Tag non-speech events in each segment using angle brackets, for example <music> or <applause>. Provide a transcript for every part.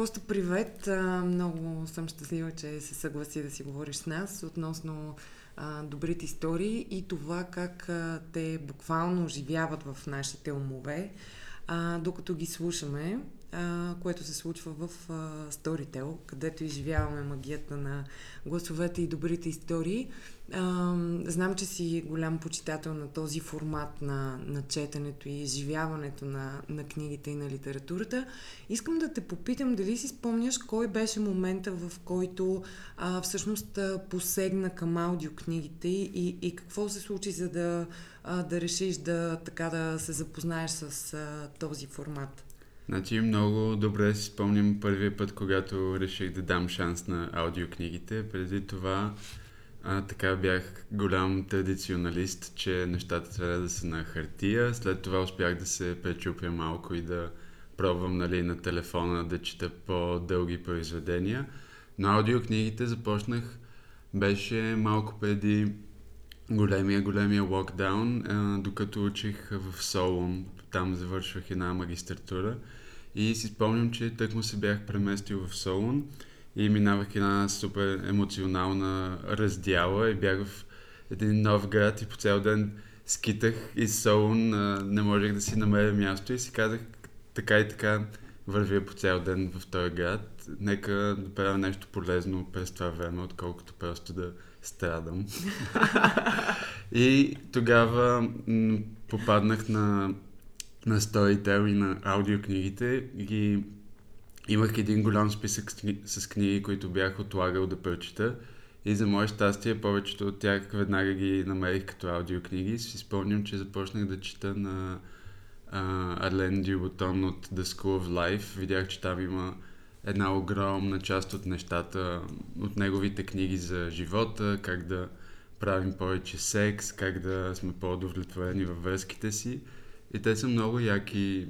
Коста, привет! Много съм щастлива, че се съгласи да си говориш с нас относно добрите истории и това как те буквално оживяват в нашите умове, докато ги слушаме което се случва в а, Storytel, където изживяваме магията на гласовете и добрите истории. Знам, че си голям почитател на този формат на, на четенето и изживяването на, на книгите и на литературата. Искам да те попитам дали си спомняш кой беше момента, в който а, всъщност посегна към аудиокнигите и, и какво се случи, за да, а, да решиш да, така, да се запознаеш с а, този формат. Значи много добре си спомням първия път, когато реших да дам шанс на аудиокнигите. Преди това а, така бях голям традиционалист, че нещата трябва да са на хартия. След това успях да се пречупя малко и да пробвам нали, на телефона да чета по-дълги произведения. Но аудиокнигите започнах, беше малко преди големия, големия локдаун, а, докато учих в Солун. Там завършвах една магистратура. И си спомням, че тък му се бях преместил в Солун и минавах една супер емоционална раздяла и бях в един нов град и по цял ден скитах из Солун, не можех да си намеря място и си казах така и така вървя по цял ден в този град. Нека да правя нещо полезно през това време, отколкото просто да страдам. <laughs> и тогава попаднах на на Storytel и на аудиокнигите и имах един голям списък с книги, които бях отлагал да прочита. И за мое щастие, повечето от тях веднага ги намерих като аудиокниги. Си спомням, че започнах да чета на Арлен Дюботон от The School of Life. Видях, че там има една огромна част от нещата, от неговите книги за живота, как да правим повече секс, как да сме по-удовлетворени във връзките си. И те са много яки.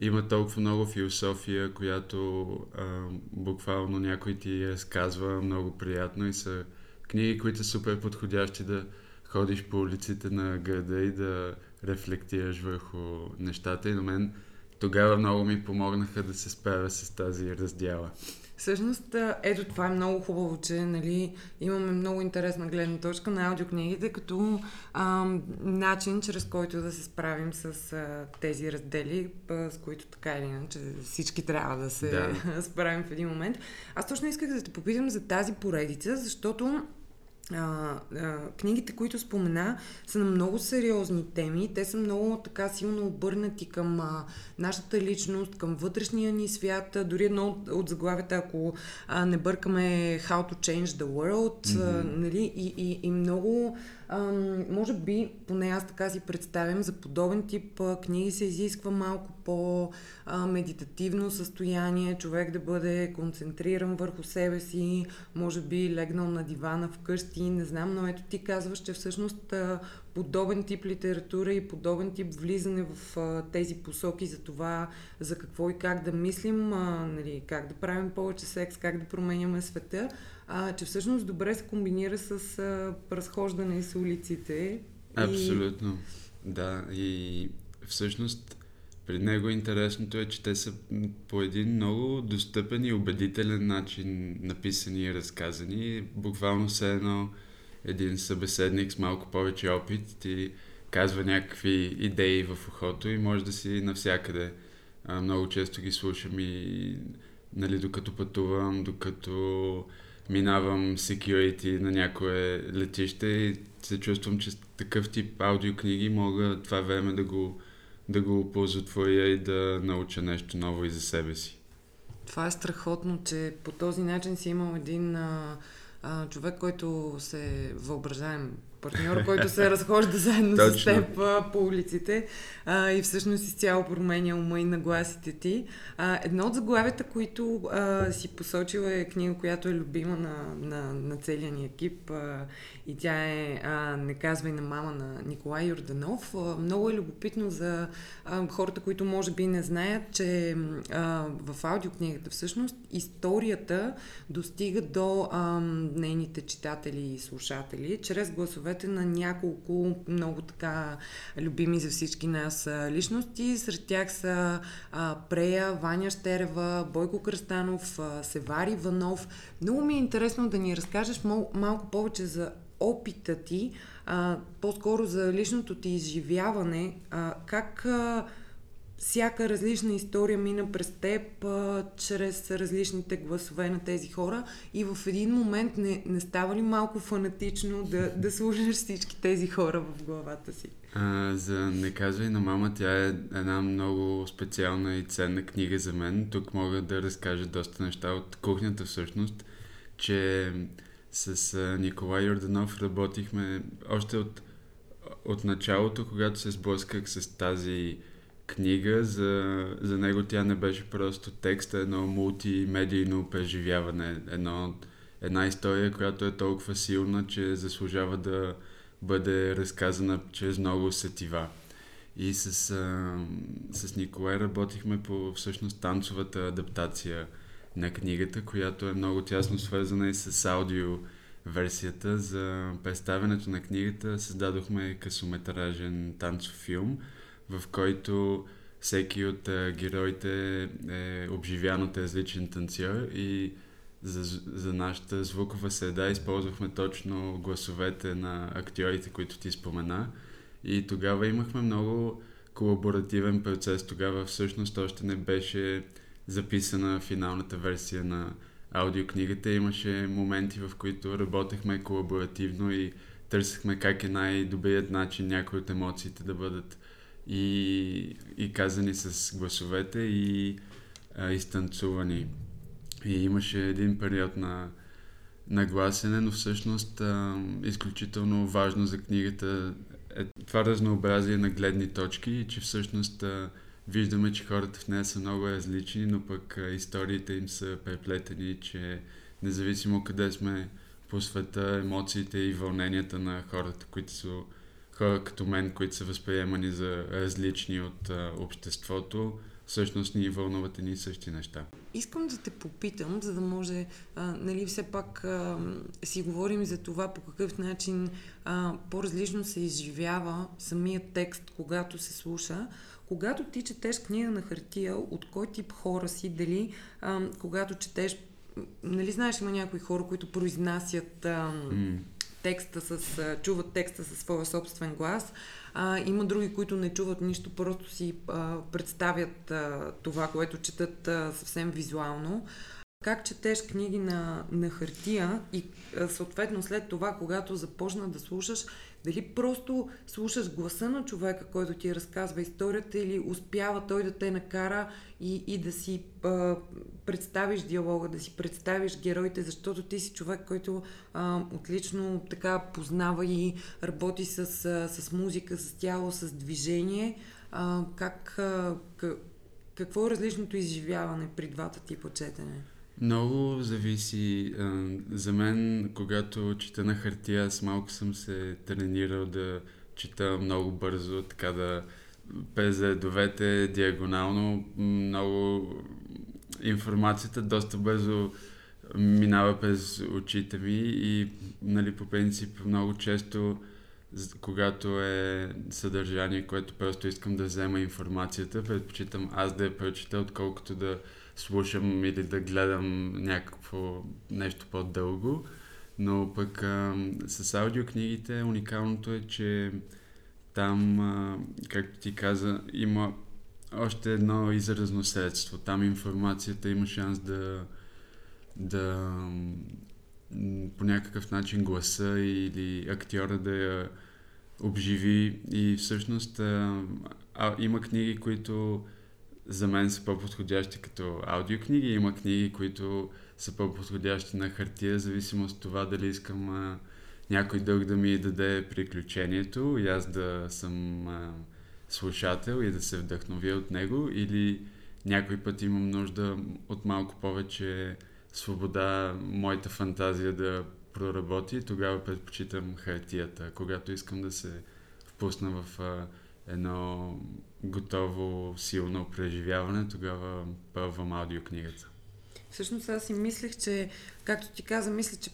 Има толкова много философия, която а, буквално някой ти разказва много приятно и са книги, които са супер подходящи да ходиш по улиците на града и да рефлектираш върху нещата. И на мен тогава много ми помогнаха да се справя с тази раздяла. Всъщност, ето това е много хубаво, че нали, имаме много интересна гледна точка на аудиокнигите, като а, начин, чрез който да се справим с а, тези раздели, а, с които така или иначе всички трябва да се да. <laughs> справим в един момент. Аз точно исках да те попитам за тази поредица, защото а, а, книгите, които спомена, са на много сериозни теми. Те са много така силно обърнати към а, нашата личност, към вътрешния ни свят. Дори едно от, от заглавията, ако а, не бъркаме How to Change the World, mm-hmm. а, нали, и, и, и много може би, поне аз така си представям, за подобен тип книги се изисква малко по-медитативно състояние, човек да бъде концентриран върху себе си, може би легнал на дивана вкъщи, не знам, но ето ти казваш, че всъщност подобен тип литература и подобен тип влизане в а, тези посоки за това, за какво и как да мислим, а, нали, как да правим повече секс, как да променяме света, а, че всъщност добре се комбинира с а, разхождане с улиците. Абсолютно. И... Да, и всъщност при него интересното е, че те са по един много достъпен и убедителен начин написани и разказани. Буквално все едно един събеседник с малко повече опит ти казва някакви идеи в ухото и може да си навсякъде. А, много често ги слушам и нали, докато пътувам, докато минавам security на някое летище и се чувствам, че такъв тип аудиокниги мога това време да го, да го ползотворя и да науча нещо ново и за себе си. Това е страхотно, че по този начин си имал един а, човек, който се въображаем партньор, който се разхожда заедно с теб по улиците а, и всъщност изцяло променя ума и нагласите ти. А, едно от заглавията, които а, си посочила е книга, която е любима на, на, на целия ни екип а, и тя е а, Не казвай на мама на Николай Йорданов. А, много е любопитно за а, хората, които може би не знаят, че а, в аудиокнигата всъщност историята достига до а, нейните читатели и слушатели чрез гласовете гласовете на няколко много така любими за всички нас личности. Сред тях са а, Прея, Ваня Штерева, Бойко Кръстанов, а, Севари Иванов. Много ми е интересно да ни разкажеш мал, малко повече за опита ти, а, по-скоро за личното ти изживяване, а, как а, всяка различна история мина през теб а, чрез различните гласове на тези хора и в един момент не, не става ли малко фанатично да, да слушаш всички тези хора в главата си? А, за Не казвай на мама, тя е една много специална и ценна книга за мен. Тук мога да разкажа доста неща от кухнята всъщност, че с Николай Йорданов работихме още от, от началото, когато се сблъсках с тази книга. За, за него тя не беше просто текст, а едно мултимедийно преживяване. Едно, една история, която е толкова силна, че заслужава да бъде разказана чрез много сетива. И с, с Николай работихме по всъщност танцовата адаптация на книгата, която е много тясно свързана и с аудио версията. За представянето на книгата създадохме късометражен танцов филм, в който всеки от героите е обживян от различен танцор и за, за нашата звукова среда използвахме точно гласовете на актьорите, които ти спомена. И тогава имахме много колаборативен процес. Тогава всъщност още не беше записана финалната версия на аудиокнигата. Имаше моменти, в които работехме колаборативно и търсихме как е най-добрият начин някои от емоциите да бъдат и, и казани с гласовете и а, изтанцувани. И имаше един период на нагласене, но всъщност а, изключително важно за книгата е това разнообразие на гледни точки и че всъщност а, виждаме, че хората в нея са много различни, но пък а, историите им са преплетени, че независимо къде сме по света, емоциите и вълненията на хората, които са хора като мен, които са възприемани за различни от а, обществото, всъщност ни вълнуват едни същи неща. Искам да те попитам, за да може, а, нали, все пак а, си говорим за това по какъв начин а, по-различно се изживява самият текст, когато се слуша. Когато ти четеш книга на хартия, от кой тип хора си, дали а, когато четеш, нали знаеш, има някои хора, които произнасят а, mm текста с, чуват текста със своя собствен глас. А, има други, които не чуват нищо, просто си а, представят а, това, което четат а, съвсем визуално. Как четеш книги на, на хартия и съответно след това, когато започна да слушаш, дали просто слушаш гласа на човека, който ти разказва историята или успява той да те накара и, и да си а, представиш диалога, да си представиш героите, защото ти си човек, който а, отлично така познава и работи с, а, с музика, с тяло, с движение. А, как, а, какво е различното изживяване при двата типа четене? Много зависи. За мен, когато чета на хартия, аз малко съм се тренирал да чета много бързо, така да през редовете, диагонално. Много информацията доста бързо минава през очите ми и нали, по принцип много често когато е съдържание, което просто искам да взема информацията, предпочитам аз да я прочита, отколкото да слушам или да гледам някакво нещо по-дълго. Но пък а, с аудиокнигите уникалното е, че там, а, както ти каза, има още едно изразно средство. Там информацията има шанс да, да по някакъв начин гласа или актьора да я обживи и всъщност а, а, има книги, които за мен са по-подходящи като аудиокниги. Има книги, които са по-подходящи на хартия, зависимо от това дали искам а, някой дълг да ми даде приключението и аз да съм а, слушател и да се вдъхновя от него или някой път имам нужда от малко повече свобода, моята фантазия да проработи, тогава предпочитам хартията. Когато искам да се впусна в а, едно готово, силно преживяване, тогава пробвам аудиокнигата. Всъщност аз си мислех, че, както ти каза, мисля, че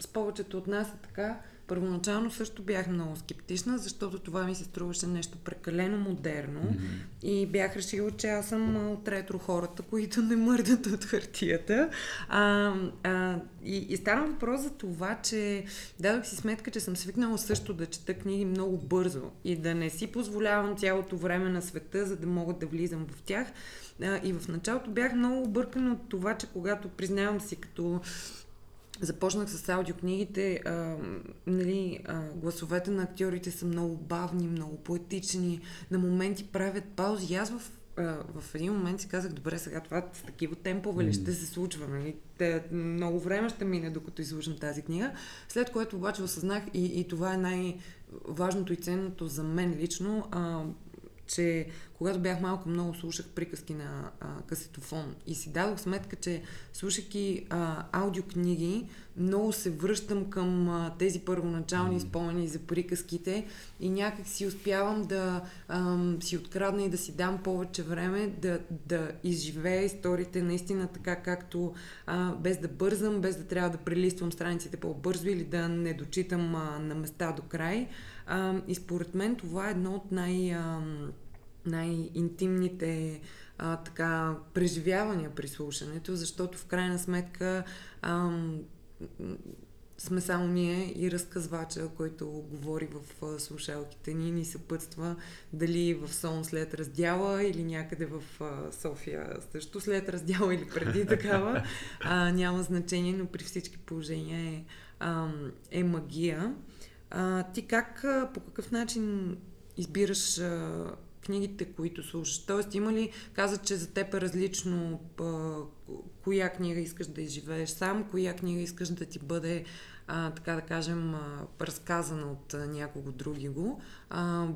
с повечето от нас е така, Първоначално също бях много скептична, защото това ми се струваше нещо прекалено модерно mm-hmm. и бях решила, че аз съм от ретро хората, които не мърдат от хартията. А, а, и, и стана въпрос за това, че дадох си сметка, че съм свикнала също да чета книги много бързо и да не си позволявам цялото време на света, за да мога да влизам в тях. А, и в началото бях много объркана от това, че когато признавам си като започнах с аудиокнигите, а, нали, а, гласовете на актьорите са много бавни, много поетични, на моменти правят паузи. И аз в, а, в един момент си казах, добре, сега това с такива темпове ли ще се случва? Нали? Те, много време ще мине, докато изслушам тази книга. След което обаче осъзнах и, и това е най-важното и ценното за мен лично. А, че когато бях малко много слушах приказки на а, касетофон и си дадох сметка, че слушайки а, аудиокниги, много се връщам към а, тези първоначални mm. спомени за приказките и някак си успявам да а, си открадна и да си дам повече време да, да изживея историите наистина така, както а, без да бързам, без да трябва да прелиствам страниците по-бързо или да не дочитам а, на места до край. А, и според мен това е едно от най- а, най-интимните а, така, преживявания при слушането, защото в крайна сметка ам, сме само ние и разказвача, който говори в а, слушалките ни, ни съпътства дали в сон след раздяла или някъде в а, София също след раздяла или преди <laughs> такава. А, няма значение, но при всички положения е, а, е магия. А, ти как, по какъв начин избираш а, книгите, които слушаш? Тоест, има ли, каза, че за теб е различно а, коя книга искаш да изживееш сам, коя книга искаш да ти бъде, а, така да кажем, а, разказана от а, някого други го. А,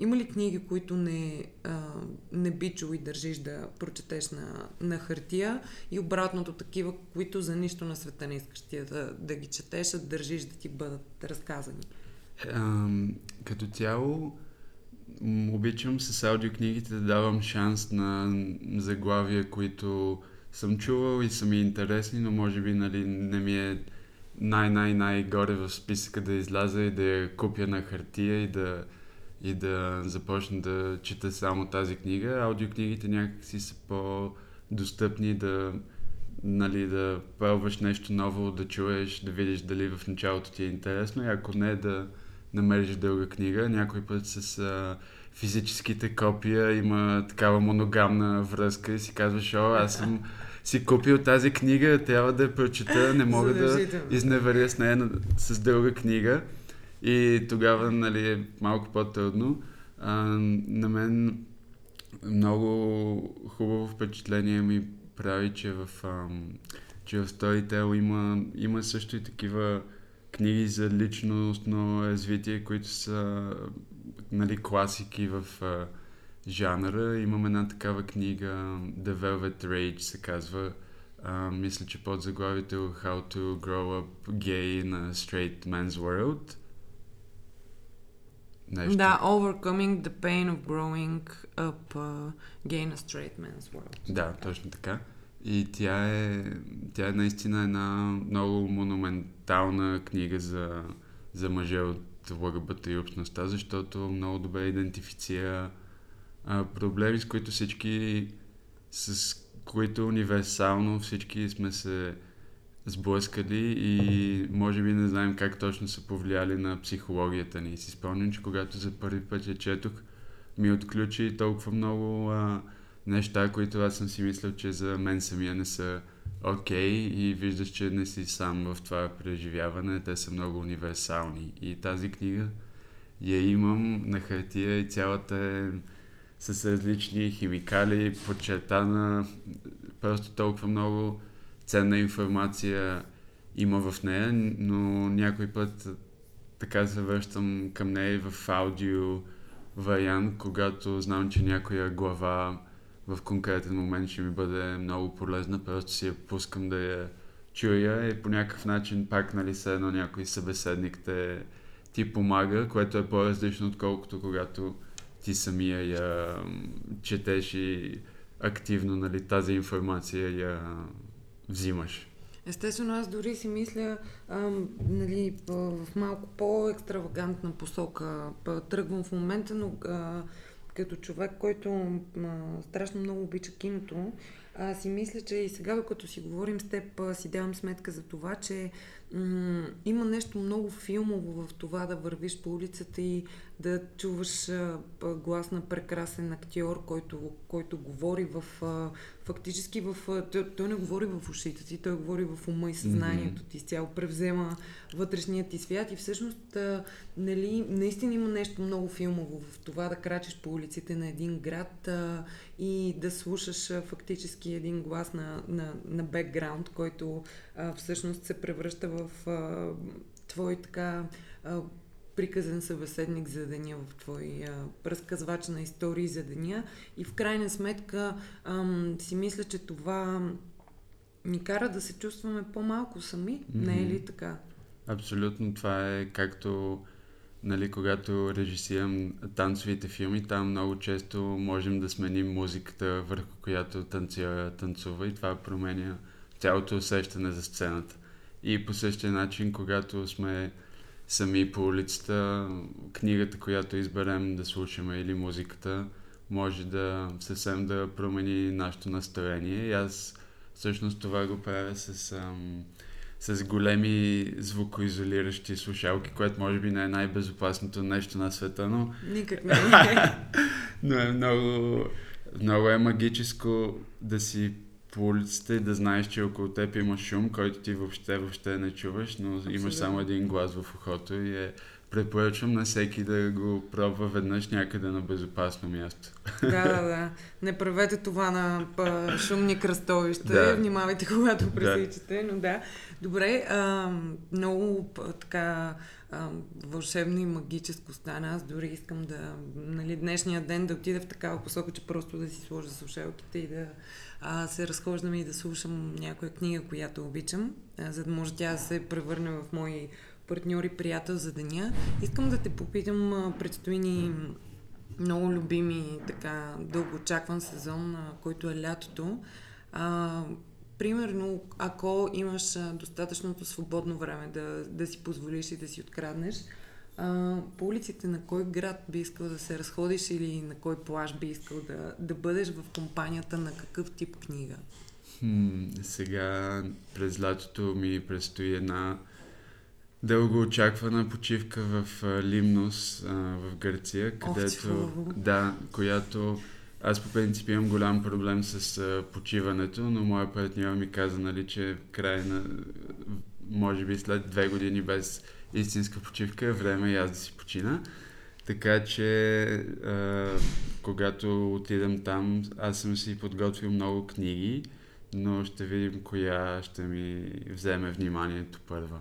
има ли книги, които не, а, не би чул и държиш да прочетеш на, на хартия и обратното такива, които за нищо на света не искаш ти да, да ги четеш, а държиш да ти бъдат разказани? Um, като цяло, обичам с аудиокнигите да давам шанс на заглавия, които съм чувал и са ми интересни, но може би нали, не ми е най-най-най-горе в списъка да изляза и да я купя на хартия и да, и да започна да чета само тази книга. Аудиокнигите някакси са по-достъпни да, нали, да пробваш нещо ново, да чуеш, да видиш дали в началото ти е интересно и ако не да намериш дълга книга. Някой път с а, физическите копия има такава моногамна връзка и си казваш, о, аз съм <laughs> си купил тази книга, трябва да я прочета, не мога да изневеря с нея с дълга книга. И тогава, нали, е малко по-трудно. А, на мен много хубаво впечатление ми прави, че в, ам, че в Storytel има, има също и такива книги за личностно развитие, които са нали, класики в а, жанра. Имам една такава книга, The Velvet Rage се казва. А, мисля, че под заглавието How to Grow Up Gay in a Straight Man's World. Нещо. Да, Overcoming the Pain of Growing Up uh, Gay in a Straight Man's World. Да, точно така. И тя е, тя е наистина една много монументална книга за, за мъже от ЛГБТ и общността, защото много добре идентифицира а, проблеми, с които всички, с които универсално всички сме се сблъскали и може би не знаем как точно са повлияли на психологията ни. Си спомням, че когато за първи път я четох, ми отключи толкова много а, неща, които аз съм си мислил, че за мен самия не са окей okay, и виждаш, че не си сам в това преживяване, те са много универсални. И тази книга я имам на хартия и цялата е с различни химикали, подчертана, просто толкова много ценна информация има в нея, но някой път така се връщам към нея в аудио вариант, когато знам, че някоя глава в конкретен момент ще ми бъде много полезна, просто си я пускам да я чуя и по някакъв начин пак, нали, се едно някой събеседник те ти помага, което е по-различно, отколкото когато ти самия я четеш и активно нали, тази информация я взимаш. Естествено, аз дори си мисля, ам, нали, в малко по-екстравагантна посока тръгвам в момента, но а, като човек, който а, страшно много обича киното, а, си мисля, че и сега, докато си говорим с теб, а, си давам сметка за това, че м- има нещо много филмово в това да вървиш по улицата и да чуваш а, глас на прекрасен актьор, който, който говори в... А, фактически в... Той, той не говори в ушите ти, той говори в ума и съзнанието ти, цяло превзема вътрешният ти свят и всъщност а, нали, наистина има нещо много филмово в това да крачеш по улиците на един град а, и да слушаш а, фактически един глас на, на, на бекграунд, който а, всъщност се превръща в а, твой така а, приказен събеседник за деня, в твой а, разказвач на истории за деня. И в крайна сметка ам, си мисля, че това ни кара да се чувстваме по-малко сами. Mm-hmm. Не е ли така? Абсолютно. Това е както нали, когато режисирам танцовите филми, там много често можем да сменим музиката, върху която танцира, танцува и това променя цялото усещане за сцената. И по същия начин, когато сме сами по улицата, книгата, която изберем да слушаме или музиката, може да съвсем да промени нашето настроение. И аз всъщност това го правя с, ам, с големи звукоизолиращи слушалки, което може би не е най-безопасното нещо на света, но... Никак не е. <laughs> но е много, много е магическо да си по улицата и да знаеш, че около теб има шум, който ти въобще, въобще не чуваш, но Абсолютно. имаш само един глас в ухото и е препоръчвам на всеки да го пробва веднъж някъде на безопасно място. Да, да, <laughs> да. Не правете това на па, шумни кръстовища. Да. Внимавайте, <laughs> когато пресичате, да. но да. Добре, а, много така а, вълшебно и магическо стана. Аз дори искам да, нали, днешния ден да отида в такава посока, че просто да си сложа слушалките и да а, се разхождам и да слушам някоя книга, която обичам, а, за да може тя да се превърне в мой партньор и приятел за деня. Искам да те попитам, предстои ни много любими, така дълго очакван сезон, а, който е лятото. А, примерно, ако имаш достатъчното свободно време да, да си позволиш и да си откраднеш, а, по улиците на кой град би искал да се разходиш или на кой плаж би искал да, да бъдеш в компанията на какъв тип книга? Хм, сега през лятото ми предстои една дълго очаквана почивка в Лимнос а, в Гърция, където, Ох, да, която аз по принцип имам голям проблем с а, почиването, но моя партньор ми каза, нали, че край на, може би след две години без истинска почивка е време и аз да си почина. Така че, а, когато отидем там, аз съм си подготвил много книги, но ще видим коя ще ми вземе вниманието първа.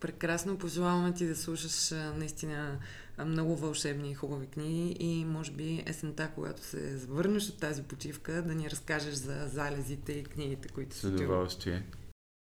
Прекрасно пожелаваме ти да слушаш наистина много вълшебни и хубави книги и може би есента, когато се завърнеш от тази почивка, да ни разкажеш за залезите и книгите, които си С удоволствие.